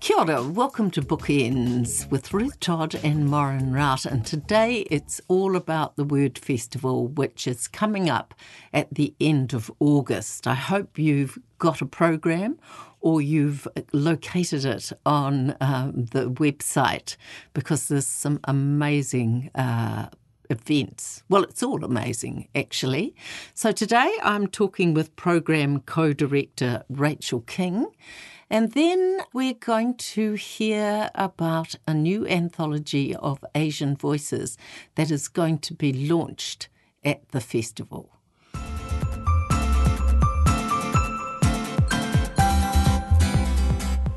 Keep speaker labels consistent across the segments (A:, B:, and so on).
A: Kia ora, welcome to Bookenz with Ruth Todd and Maureen Rout. And today it's all about the Word Festival, which is coming up at the end of August. I hope you've got a program or you've located it on um, the website because there's some amazing uh, events. Well, it's all amazing, actually. So today I'm talking with program co director Rachel King. And then we're going to hear about a new anthology of Asian voices that is going to be launched at the festival.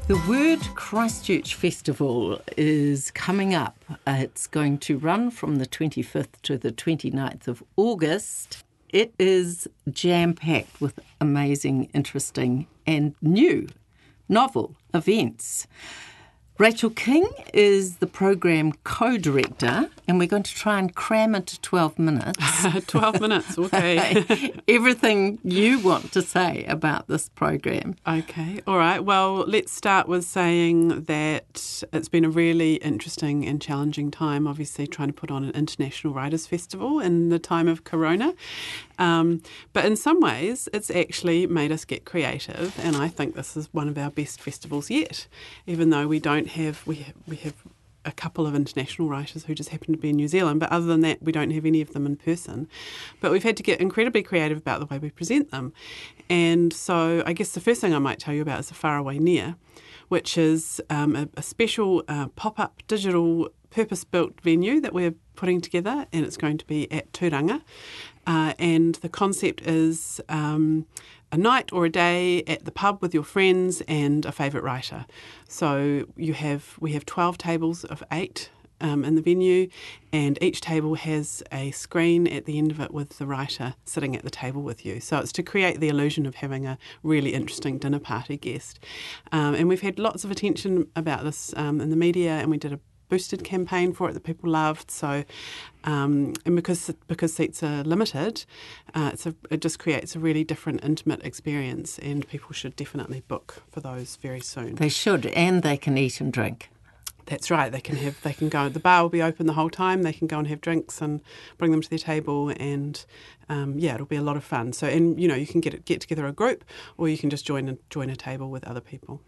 A: The Word Christchurch Festival is coming up. It's going to run from the 25th to the 29th of August. It is jam packed with amazing, interesting, and new novel events. Rachel King is the program co director, and we're going to try and cram into 12 minutes.
B: 12 minutes, okay.
A: Everything you want to say about this program.
B: Okay, all right. Well, let's start with saying that it's been a really interesting and challenging time, obviously, trying to put on an international writers' festival in the time of Corona. Um, but in some ways, it's actually made us get creative, and I think this is one of our best festivals yet, even though we don't have, we we have a couple of international writers who just happen to be in New Zealand, but other than that, we don't have any of them in person. But we've had to get incredibly creative about the way we present them. And so I guess the first thing I might tell you about is the Far Away Near, which is um, a, a, special uh, pop up digital purpose built venue that we're putting together, and it's going to be at Turanga. Uh, and the concept is um, a night or a day at the pub with your friends and a favourite writer. So you have we have twelve tables of eight um, in the venue, and each table has a screen at the end of it with the writer sitting at the table with you. So it's to create the illusion of having a really interesting dinner party guest. Um, and we've had lots of attention about this um, in the media, and we did a boosted campaign for it that people loved. So, um, and because because seats are limited, uh, a, it just creates a really different, intimate experience, and people should definitely book for those very soon.
A: They should, and they can eat and drink.
B: That's right. They can have. They can go. The bar will be open the whole time. They can go and have drinks and bring them to their table, and um, yeah, it'll be a lot of fun. So, and you know, you can get get together a group, or you can just join a, join a table with other people.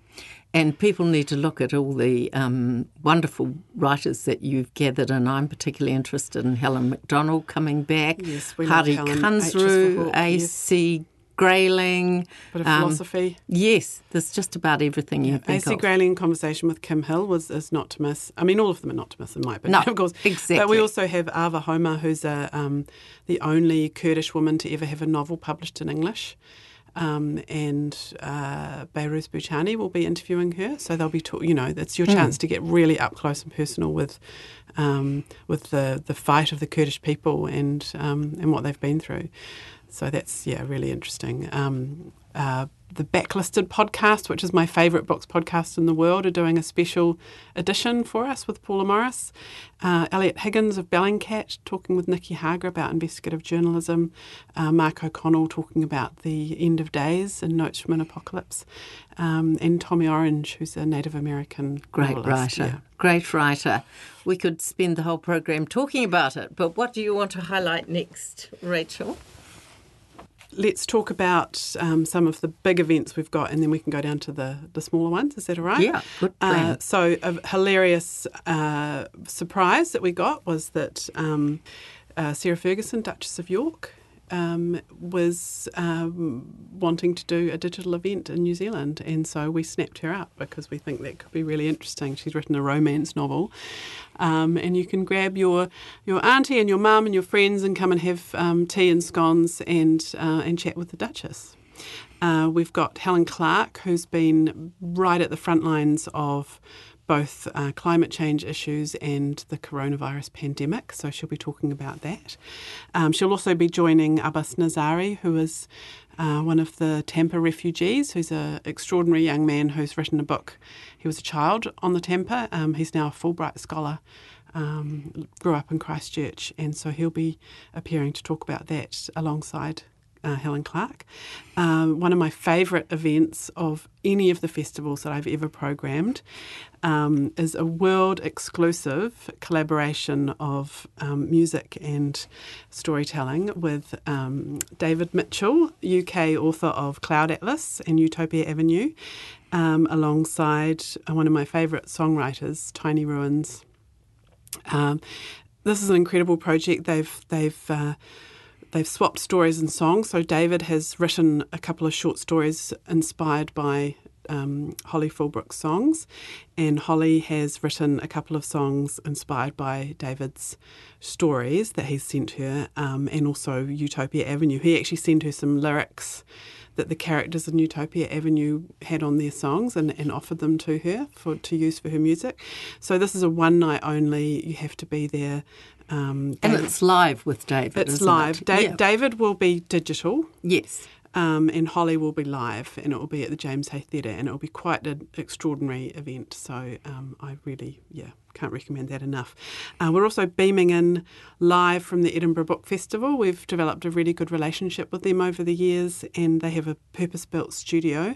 A: And people need to look at all the um, wonderful writers that you've gathered, and I'm particularly interested in Helen Macdonald coming back,
B: yes,
A: we Hari Kunzru, A.C. Grayling.
B: Bit of um, philosophy.
A: Yes, there's just about everything you yeah, think
B: AC
A: of.
B: Grayling conversation with Kim Hill was is not to miss. I mean, all of them are not to miss in my opinion,
A: no,
B: of course.
A: Exactly.
B: But we also have Ava Homa, who's a, um, the only Kurdish woman to ever have a novel published in English. Um, and uh, Behrouz Boochani will be interviewing her. So they'll be, talk, you know, that's your mm. chance to get really up close and personal with um, with the, the fight of the Kurdish people and um, and what they've been through. So that's yeah, really interesting. Um, uh, the Backlisted podcast, which is my favourite books podcast in the world, are doing a special edition for us with Paula Morris. Uh, Eliot Higgins of Bellingcat talking with Nicky Hager about investigative journalism. Uh, Mark O'Connell talking about the end of days and Notes from an Apocalypse. Um, and Tommy Orange, who's a Native American
A: great
B: novelist.
A: writer.
B: Yeah.
A: Great writer. We could spend the whole program talking about it, but what do you want to highlight next, Rachel?
B: Let's talk about um, some of the big events we've got, and then we can go down to the, the smaller ones. Is that all right?
A: Yeah, good plan.
B: Uh, so, a hilarious uh, surprise that we got was that um, uh, Sarah Ferguson, Duchess of York, um, was um, wanting to do a digital event in New Zealand, and so we snapped her up because we think that could be really interesting. She's written a romance novel, um, and you can grab your your auntie and your mum and your friends and come and have um, tea and scones and uh, and chat with the Duchess. Uh, we've got Helen Clark, who's been right at the front lines of both uh, climate change issues and the coronavirus pandemic. So she'll be talking about that. Um, she'll also be joining Abbas Nazari, who is uh, one of the Tampa refugees, who's an extraordinary young man who's written a book. He was a child on the Tampa. Um, he's now a Fulbright scholar. Um, grew up in Christchurch, and so he'll be appearing to talk about that alongside uh, Helen Clark. Um, one of my favourite events of any of the festivals that I've ever programmed um, is a world exclusive collaboration of um, music and storytelling with um, David Mitchell, UK author of Cloud Atlas and Utopia Avenue, um, alongside one of my favourite songwriters, Tiny Ruins. Um, this is an incredible project. They've they've uh, they've swapped stories and songs. So David has written a couple of short stories inspired by um, Hollie Fullbrook's songs, and Hollie has written a couple of songs inspired by David's stories that he's sent her, um, and also Utopia Avenue. He actually sent her some lyrics that the characters in Utopia Avenue had on their songs and, and offered them to her for to use for her music. So this is a one night only. You have to be there. Um,
A: and it's live with David.
B: It's live.
A: It?
B: Da-
A: yeah.
B: David will be digital.
A: Yes.
B: Um, and Hollie will be live, and it will be at the James Hay Theatre, and it will be quite an extraordinary event. So um, I really, yeah, can't recommend that enough. Uh, we're also beaming in live from the Edinburgh Book Festival. We've developed a really good relationship with them over the years, and they have a purpose built studio.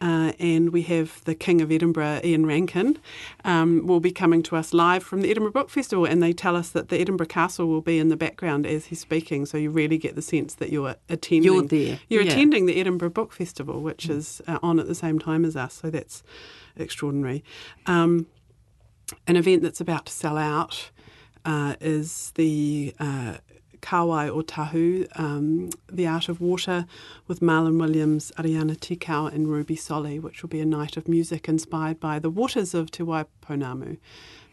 B: Uh, and we have the King of Edinburgh, Ian Rankin, um, will be coming to us live from the Edinburgh Book Festival, and they tell us that the Edinburgh Castle will be in the background as he's speaking, so you really get the sense that you're attending.
A: You're there.
B: You're
A: yeah.
B: attending the Edinburgh Book Festival, which is uh, on at the same time as us, so that's extraordinary. Um, an event that's about to sell out uh, is the uh, Kawai o Tahu, um, The Art of Water, with Marlon Williams, Ariana Tikao, and Ruby Solly, which will be a night of music inspired by the waters of Te Waipounamu,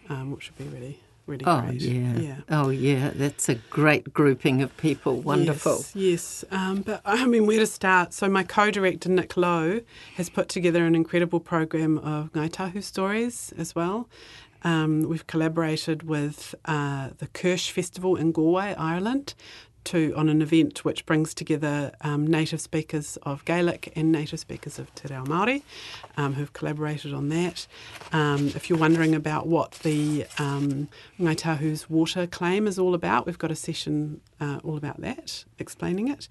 B: um, which will be really, really
A: Oh
B: great.
A: yeah.
B: yeah.
A: Oh yeah. That's a great grouping of people. Wonderful.
B: Yes, yes. Um, but I mean, where to start? So my co-director Nick Lowe has put together an incredible program of Ngai Tahu stories as well. Um, we've collaborated with uh, the Cúirt Festival in Galway, Ireland, to on an event which brings together um, native speakers of Gaelic and native speakers of Te Reo Māori um, who've collaborated on that. Um, if you're wondering about what the um, Ngai Tahu's water claim is all about, we've got a session uh, all about that, explaining it.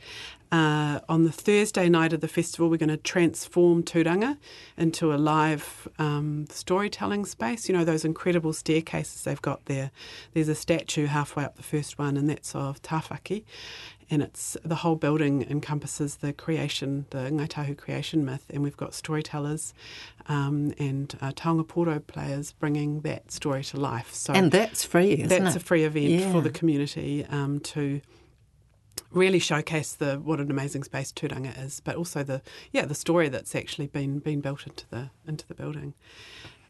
B: Uh, on the Thursday night of the festival, we're going to transform Turanga into a live um, storytelling space. You know, those incredible staircases they've got there. There's a statue halfway up the first one, and that's of Tawhaki. And it's the whole building encompasses the creation, the Ngai Tahu creation myth, and we've got storytellers um, and uh, taonga poro players bringing that story to life. So
A: And that's free, isn't
B: that's
A: it?
B: a free event
A: Yeah.
B: for the community um, to really showcase the what an amazing space Turanga is, but also the yeah the story that's actually been been built into the into the building.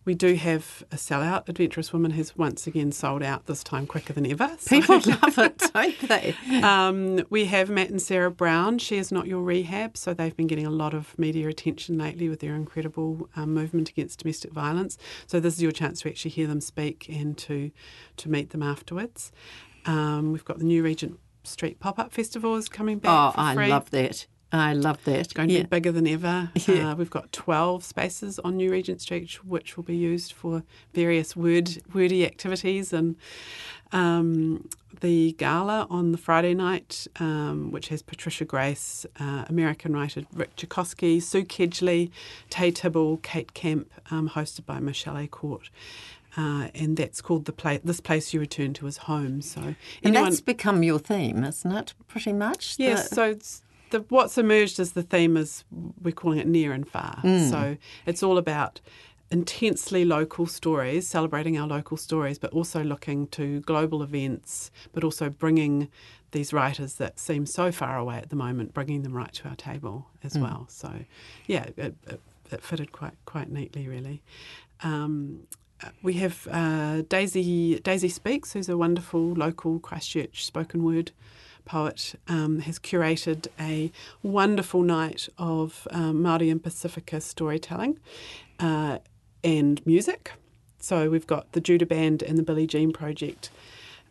B: We do have a sellout. Adventurous Woman has once again sold out this time quicker than ever. So-
A: People love it, don't they?
B: um, we have Matt and Sarah Brown. She is not your rehab, so they've been getting a lot of media attention lately with their incredible um, movement against domestic violence. So this is your chance to actually hear them speak and to to meet them afterwards. Um, we've got the new Regent Street Pop Up Festival is coming back.
A: Oh, I
B: free.
A: love that. I love that.
B: It's going to
A: yeah.
B: be bigger than ever.
A: Yeah.
B: Uh, we've got 12 spaces on New Regent Street, which will be used for various word wordy activities. And um, the gala on the Friday night, um, which has Patricia Grace, uh, American writer Rick Tchaikovsky, Sue Kedgley, Tayi Tibble, Kate Camp, um, hosted by Michele A'Court. Uh, and that's called the place. This place you return to as home. So
A: And that's become your theme, isn't it? Pretty much.
B: Yes, so it's the, what's emerged as the theme is we're calling it near and far.
A: Mm.
B: So it's all about intensely local stories, celebrating our local stories, but also looking to global events, but also bringing these writers that seem so far away at the moment, bringing them right to our table
A: Mm.
B: as well. So, yeah, it, it, it fitted quite quite neatly, really. Um, we have uh, Daisy Daisy Speaks, who's a wonderful local Christchurch spoken word poet, um, has curated a wonderful night of um, Māori and Pacifica storytelling uh, and music. So we've got the Judah Band and the Billie Jean Project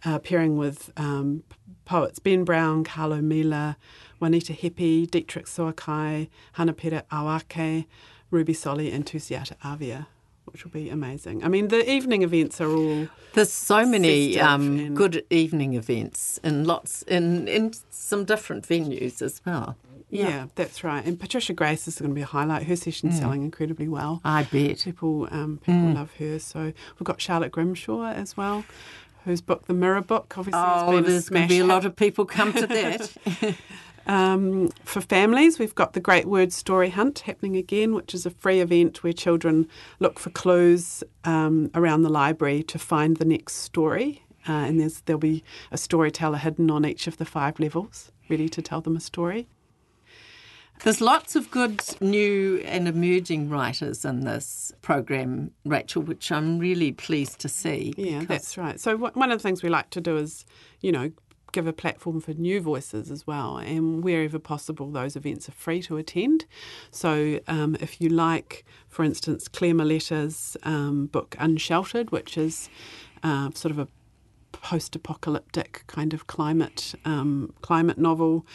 B: uh, pairing with um, poets Ben Brown, Karlo Mila, Juanita Hepi, Dietrich Soakai, Hanapera Awake, Ruby Solly, and Tusiata Avia, which will be amazing. I mean, the evening events are all.
A: There's so many um, good evening events and lots in in some different venues as well.
B: Yeah. that's right. And Patricia Grace is going to be a highlight. Her session's selling incredibly well.
A: I bet.
B: People, um, people love her. So we've got Charlotte Grimshaw as well, whose book, The Mirror Book, obviously has
A: Oh,
B: been a
A: there's going to be a lot of people come to that.
B: Um, for families, we've got the Great Word Story Hunt happening again, which is a free event where children look for clues um, around the library to find the next story. Uh, and there's, there'll be a storyteller hidden on each of the five levels, ready to tell them a story.
A: There's lots of good new and emerging writers in this program, Rachel, which I'm really pleased to see.
B: Yeah, that's right. So wh- one of the things we like to do is, you know, give a platform for new voices as well. And wherever possible, those events are free to attend. So um, if you like, for instance, Clare Moleta's um, book Unsheltered, which is uh, sort of a post-apocalyptic kind of climate um, climate novel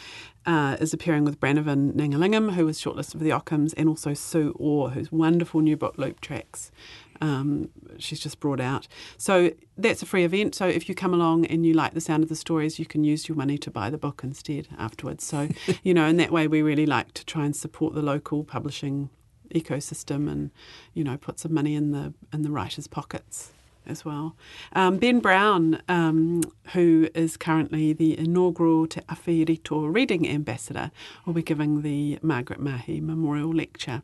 B: uh, is appearing with Brannavan Gnanalingam, who was shortlisted for the Ockhams, and also Sue Orr, whose wonderful new book Loop Tracks. Um, she's just brought out. So that's a free event. So if you come along and you like the sound of the stories, you can use your money to buy the book instead afterwards. So you know, in that way, we really like to try and support the local publishing ecosystem and you know put some money in the in the writers' pockets as well. Um, ben Brown, um, who is currently the inaugural Te Awhi Rito Reading Ambassador, will be giving the Margaret Mahy Memorial Lecture.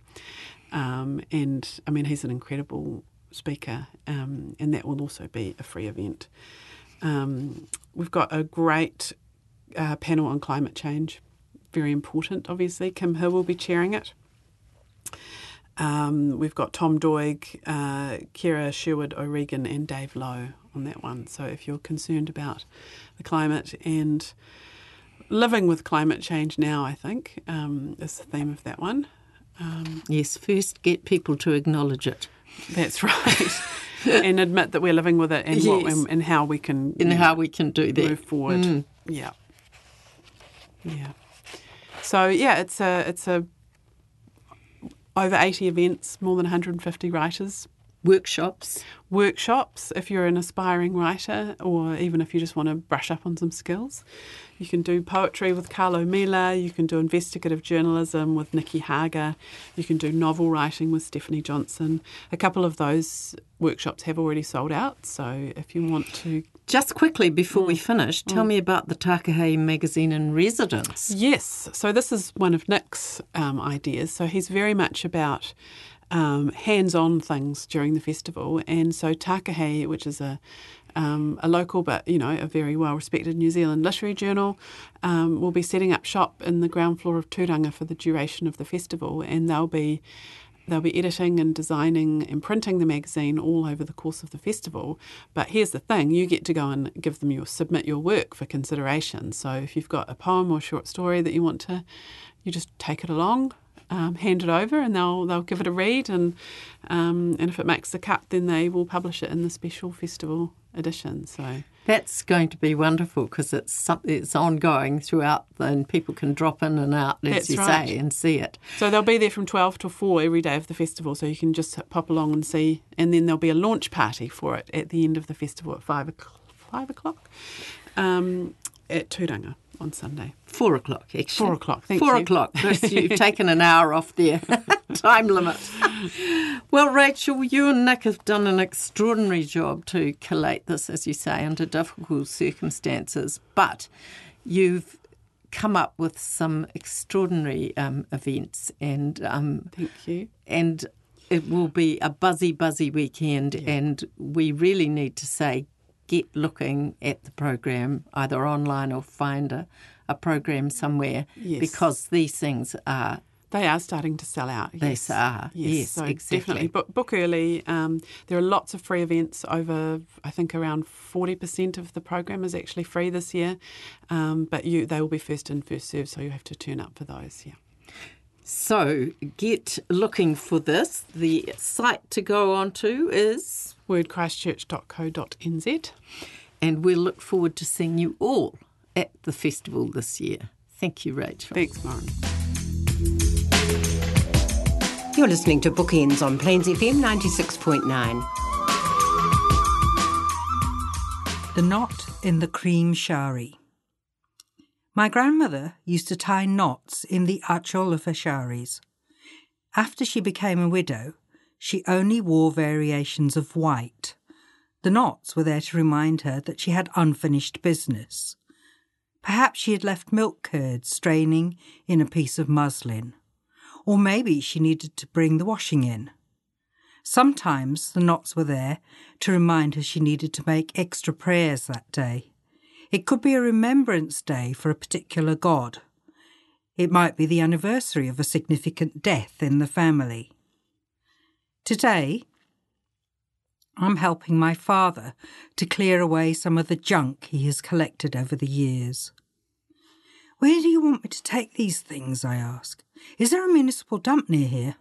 B: Um, and I mean, he's an incredible speaker, um, and that will also be a free event. Um, we've got a great uh, panel on climate change, very important, obviously. Kim Hill will be chairing it. Um, we've got Tom Doig, uh, Kira Sherwood O'Regan, and Dave Lowe on that one. So if you're concerned about the climate and living with climate change now, I think um, is the theme of that one. Um,
A: Yes, first get people to acknowledge it
B: that's right, and admit that we're living with it and what, and, and how we can
A: and how
B: know,
A: we can do that.
B: move forward. Yeah, yeah. So yeah, it's a it's a over eighty events, more than one hundred and fifty writers
A: Workshops.
B: workshops if you're an aspiring writer or even if you just want to brush up on some skills. You can do poetry with Karlo Mila, you can do investigative journalism with Nicky Hager, you can do novel writing with Stephanie Johnson. A couple of those workshops have already sold out, so if you want to
A: Just quickly before
B: Mm.
A: we finish, tell me about the Takahe magazine in residence.
B: Yes, so this is one of Nick's um, ideas. So he's very much about um, hands-on things during the festival, and so Takahe, which is a um, a local but you know a very well-respected New Zealand literary journal, um, will be setting up shop in the ground floor of Turanga for the duration of the festival, and they'll be They'll be editing and designing and printing the magazine all over the course of the festival. But here's the thing you get to go and give them your submit your work for consideration. So if you've got a poem or short story that you want to, you just take it along, um, hand it over, and they'll they'll give it a read. And um, and if it makes the cut, then they will publish it in the special festival edition. So
A: That's going to be wonderful because it's something it's ongoing throughout, and people can drop in and out, as
B: That's
A: you
B: right.
A: say, and see it.
B: So they'll be there from 12 to 4 every day of the festival, so you can just pop along and see. And then there'll be a launch party for it at the end of the festival at 5 o'clock, five o'clock um, at Turanga on Sunday.
A: Four o'clock, actually.
B: Four o'clock, thank
A: Four
B: you.
A: o'clock. You've taken an hour off there. Time limit. Well, Rachel, you and Nick have done an extraordinary job to collate this, as you say, under difficult circumstances. But you've come up with some extraordinary um, events, and um,
B: Thank you.
A: and it will be a buzzy, buzzy weekend. And we really need to say, get looking at the program either online or find a, a program somewhere
B: Yes.
A: because these things are.
B: They are starting to sell out.
A: They
B: yes.
A: are. Yes,
B: so
A: exactly.
B: definitely book, book early. Um, there are lots of free events. Over, I think, around forty percent of the program is actually free this year. Um, but you, they will be first in, first served, so you have to turn up for those. Yeah.
A: So get looking for this. The site to go on to is,
B: wordchristchurch.co.nz.
A: and we'll look forward to seeing you all at the festival this year. Thank you, Rachel.
B: Thanks, Lauren.
C: You're listening to Bookenz on Plains FM 96.9.
D: The Knot in the Cream Shari. My grandmother used to tie knots in the achol of her sharis. After she became a widow, she only wore variations of white. The knots were there to remind her that she had unfinished business. Perhaps she had left milk curds straining in a piece of muslin, or maybe she needed to bring the washing in. Sometimes the knots were there to remind her she needed to make extra prayers that day. It could be a remembrance day for a particular god. It might be the anniversary of a significant death in the family. Today, I'm helping my father to clear away some of the junk he has collected over the years. Where do you want me to take these things? I ask. Is there a municipal dump near here?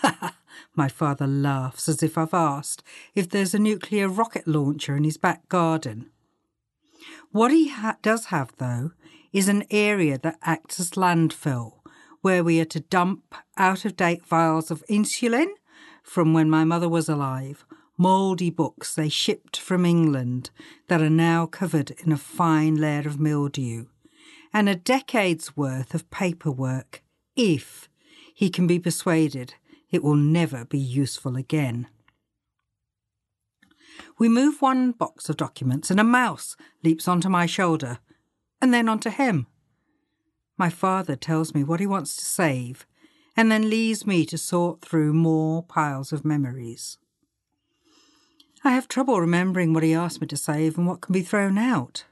D: My father laughs as if I've asked if there's a nuclear rocket launcher in his back garden. What he ha- does have, though, is an area that acts as landfill, where we are to dump out of date vials of insulin from when my mother was alive, mouldy books they shipped from England that are now covered in a fine layer of mildew, and a decade's worth of paperwork, if he can be persuaded it will never be useful again. We move one box of documents, and a mouse leaps onto my shoulder, and then onto him. My father tells me what he wants to save, and then leaves me to sort through more piles of memories. I have trouble remembering what he asked me to save and what can be thrown out.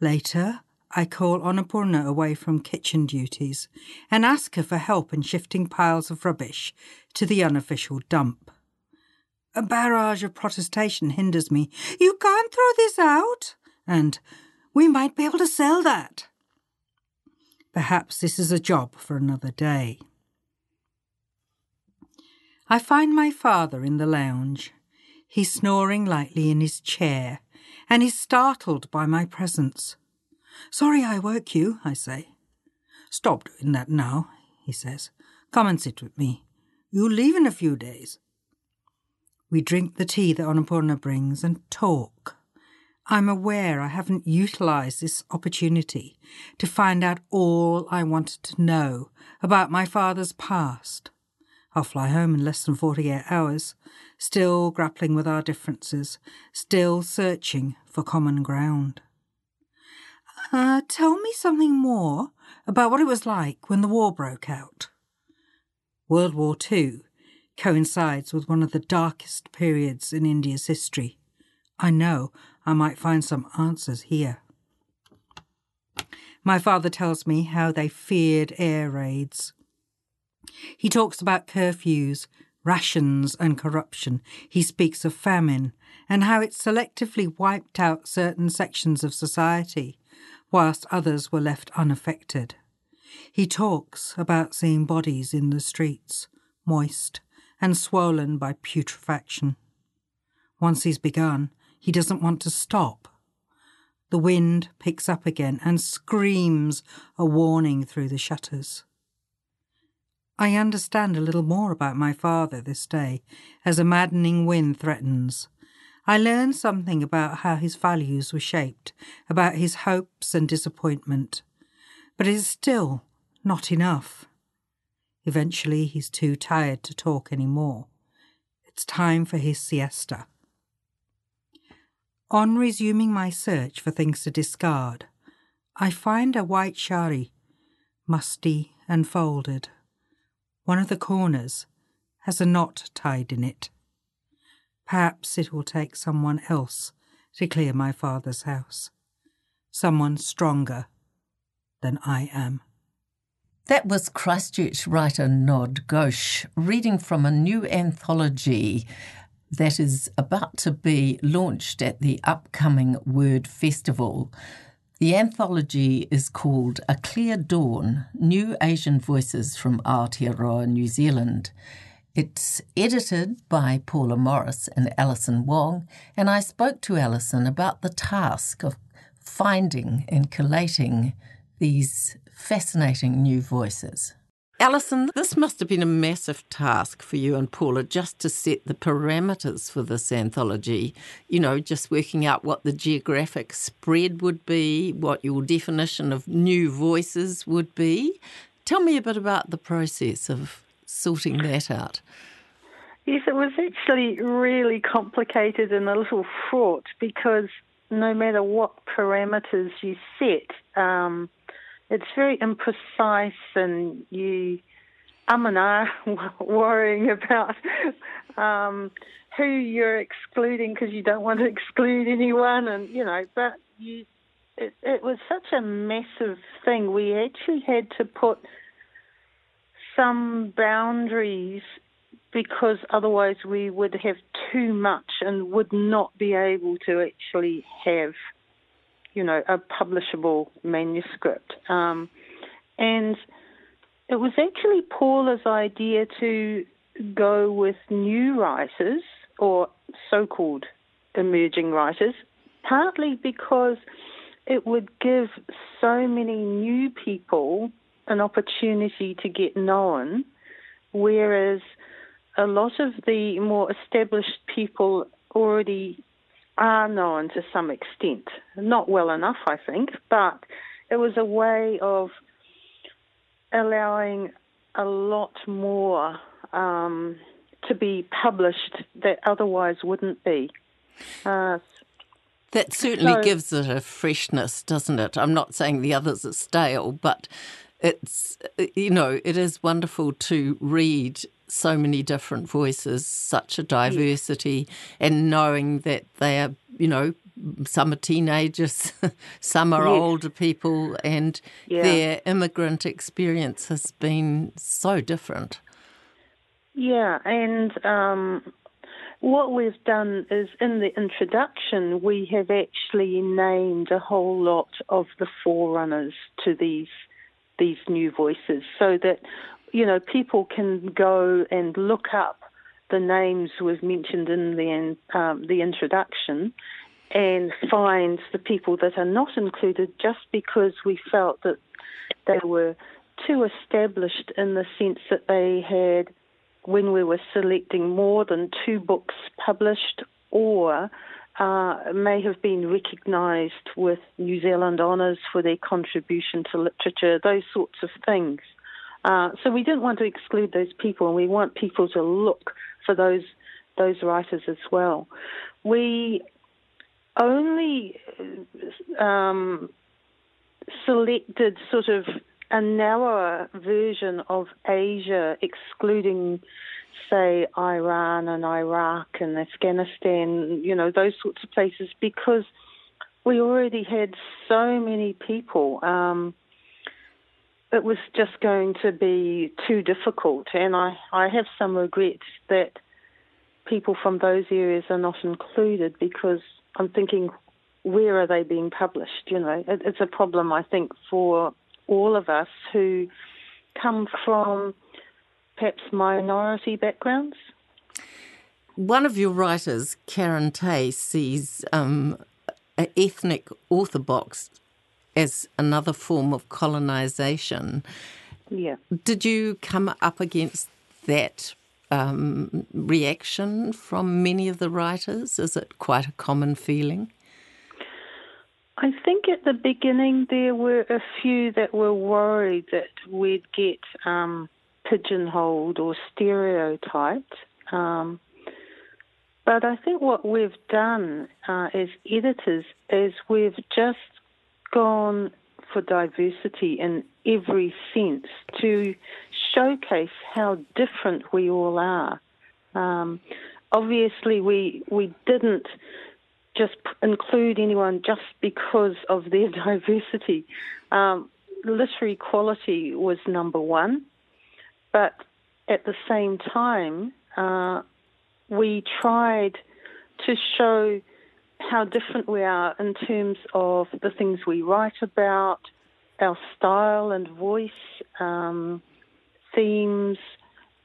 D: Later, I call Annapurna away from kitchen duties and ask her for help in shifting piles of rubbish to the unofficial dump. A barrage of protestation hinders me. You can't throw this out! And we might be able to sell that. Perhaps this is a job for another day. I find my father in the lounge. He's snoring lightly in his chair, and he's startled by my presence. Sorry I woke you, I say. Stop doing that now, he says. Come and sit with me. You'll leave in a few days. We drink the tea that Annapurna brings and talk. I'm aware I haven't utilised this opportunity to find out all I wanted to know about my father's past. I'll fly home in less than 48 hours, still grappling with our differences, still searching for common ground. Uh, tell me something more about what it was like when the war broke out. World War II coincides with one of the darkest periods in India's history. I know I might find some answers here. My father tells me how they feared air raids. He talks about curfews, rations, and corruption. He speaks of famine and how it selectively wiped out certain sections of society, whilst others were left unaffected. He talks about seeing bodies in the streets, moist and swollen by putrefaction. Once he's begun, he doesn't want to stop. The wind picks up again and screams a warning through the shutters. I understand a little more about my father this day as a maddening wind threatens. I learn something about how his values were shaped, about his hopes and disappointment. But it is still not enough. Eventually, he's too tired to talk any more. It's time for his siesta. On resuming my search for things to discard, I find a white shari, musty and folded. One of the corners has a knot tied in it. Perhaps it will take someone else to clear my father's house. Someone stronger than I am.
A: That was Christchurch writer Nod Ghosh reading from a new anthology that is about to be launched at the upcoming Word Festival. The anthology is called A Clear Dawn New Asian Voices from Aotearoa, New Zealand. It's edited by Paula Morris and Alison Wong, and I spoke to Alison about the task of finding and collating these fascinating new voices. Alison, this must have been a massive task for you and Paula just to set the parameters for this anthology. You know, just working out what the geographic spread would be, what your definition of new voices would be. Tell me a bit about the process of sorting that out.
E: Yes, it was actually really complicated and a little fraught because no matter what parameters you set, um, it's very imprecise and you um and ah worrying about um, who you're excluding because you don't want to exclude anyone and you know but you it, it was such a massive thing. We actually had to put some boundaries because otherwise we would have too much and would not be able to actually have you know, a publishable manuscript. Um, and it was actually Paula's idea to go with new writers or so called emerging writers, partly because it would give so many new people an opportunity to get known, whereas a lot of the more established people already are known to some extent. Not well enough, I think, but it was a way of allowing a lot more um, to be published that otherwise wouldn't be. Uh,
A: that certainly so, gives it a freshness, doesn't it? I'm not saying the others are stale, but it's, you know, it is wonderful to read so many different voices, such a diversity, and knowing that they are, you know, some are teenagers, some are yes. older people, and yeah. their immigrant experience has been so different.
E: Yeah, and um, what we've done is in the introduction, we have actually named a whole lot of the forerunners to these these new voices so that you know, people can go and look up the names we've mentioned in the um, the introduction and find the people that are not included just because we felt that they were too established in the sense that they had, when we were selecting more than two books published, or uh, may have been recognised with New Zealand honours for their contribution to literature, those sorts of things. Uh, so we didn't want to exclude those people, and we want people to look for those those writers as well. We only um, selected sort of a narrower version of Asia, excluding, say, Iran and Iraq and Afghanistan, you know, those sorts of places, because we already had so many people. Um, it was just going to be too difficult. And I, I have some regrets that people from those areas are not included because I'm thinking, where are they being published? You know, it, it's a problem, I think, for all of us who come from perhaps minority backgrounds.
A: One of your writers, Karen Tay, sees um, ethnic orthodox as another form of colonization.
E: Yeah.
A: Did you come up against that um, reaction from many of the writers? Is it quite a common feeling?
E: I think at the beginning there were a few that were worried that we'd get um, pigeonholed or stereotyped. Um, but I think what we've done uh, as editors is we've just gone for diversity in every sense to showcase how different we all are. Um, obviously, we we didn't just include anyone just because of their diversity. Um, literary quality was number one, but at the same time, uh, we tried to show how different we are in terms of the things we write about, our style and voice, um, themes,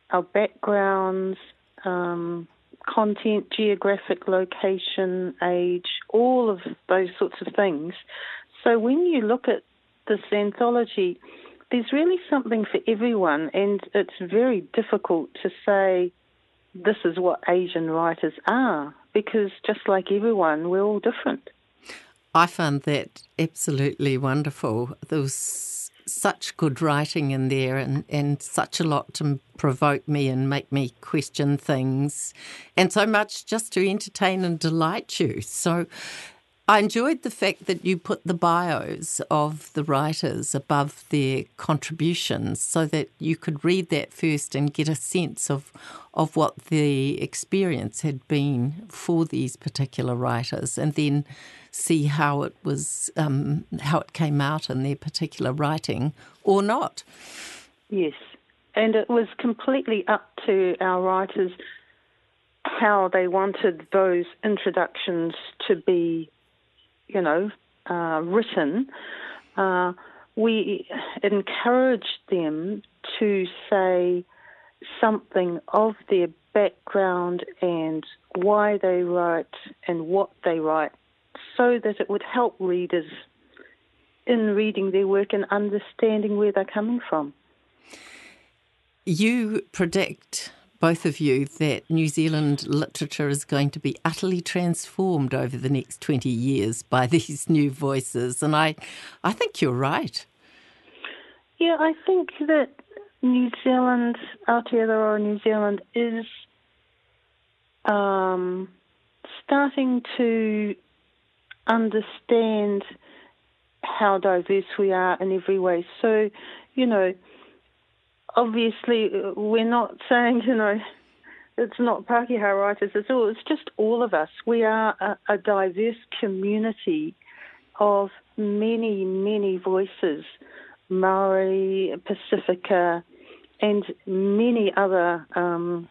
E: our backgrounds, um, content, geographic location, age, all of those sorts of things. So when you look at this anthology, there's really something for everyone, and it's very difficult to say this is what Asian writers are because just like everyone, we're all different.
A: I found that absolutely wonderful. There was such good writing in there and, and such a lot to provoke me and make me question things, and so much just to entertain and delight you. So I enjoyed the fact that you put the bios of the writers above their contributions so that you could read that first and get a sense of, of what the experience had been for these particular writers and then see how it was um, how it came out in their particular writing or not.
E: Yes. And it was completely up to our writers how they wanted those introductions to be you know, uh, written, uh, we encourage them to say something of their background and why they write and what they write so that it would help readers in reading their work and understanding where they're coming from.
A: You predict both of you, that New Zealand literature is going to be utterly transformed over the next 20 years by these new voices. And I, I think you're right.
E: Yeah, I think that New Zealand, Aotearoa New Zealand, is um, starting to understand how diverse we are in every way. So, you know, obviously we're not saying, you know, it's not Pākehā writers, it's all, it's just all of us. We are a, a diverse community of many, many voices, Maori, Pacifica, and many other um,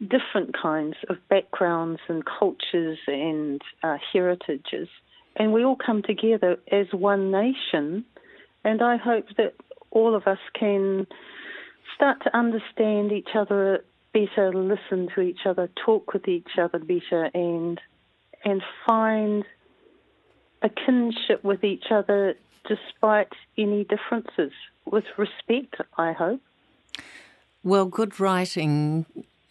E: different kinds of backgrounds and cultures and uh, heritages. And we all come together as one nation. And I hope that all of us can start to understand each other better, listen to each other, talk with each other better, and and find a kinship with each other despite any differences, with respect. I hope.
A: Well, good writing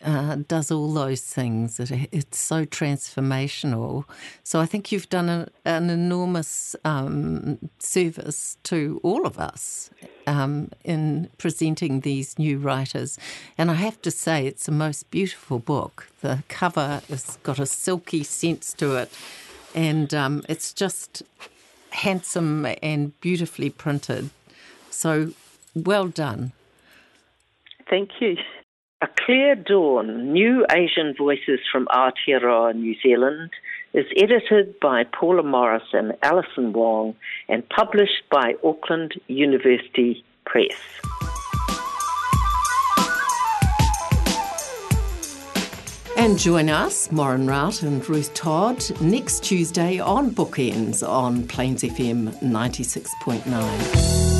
A: uh, does all those things. It, it's so transformational. So I think you've done a, an enormous um, service to all of us um, in presenting these new writers. And I have to say, it's a most beautiful book. The cover has got a silky sense to it, and um, it's just handsome and beautifully printed. So well done.
E: Thank you.
F: A Clear Dawn New Asian Voices from Aotearoa, New Zealand is edited by Paula Morris and Alison Wong and published by Auckland University Press.
A: And join us, Maureen Rout and Ruth Todd, next Tuesday on Bookenz on Plains FM 96.9.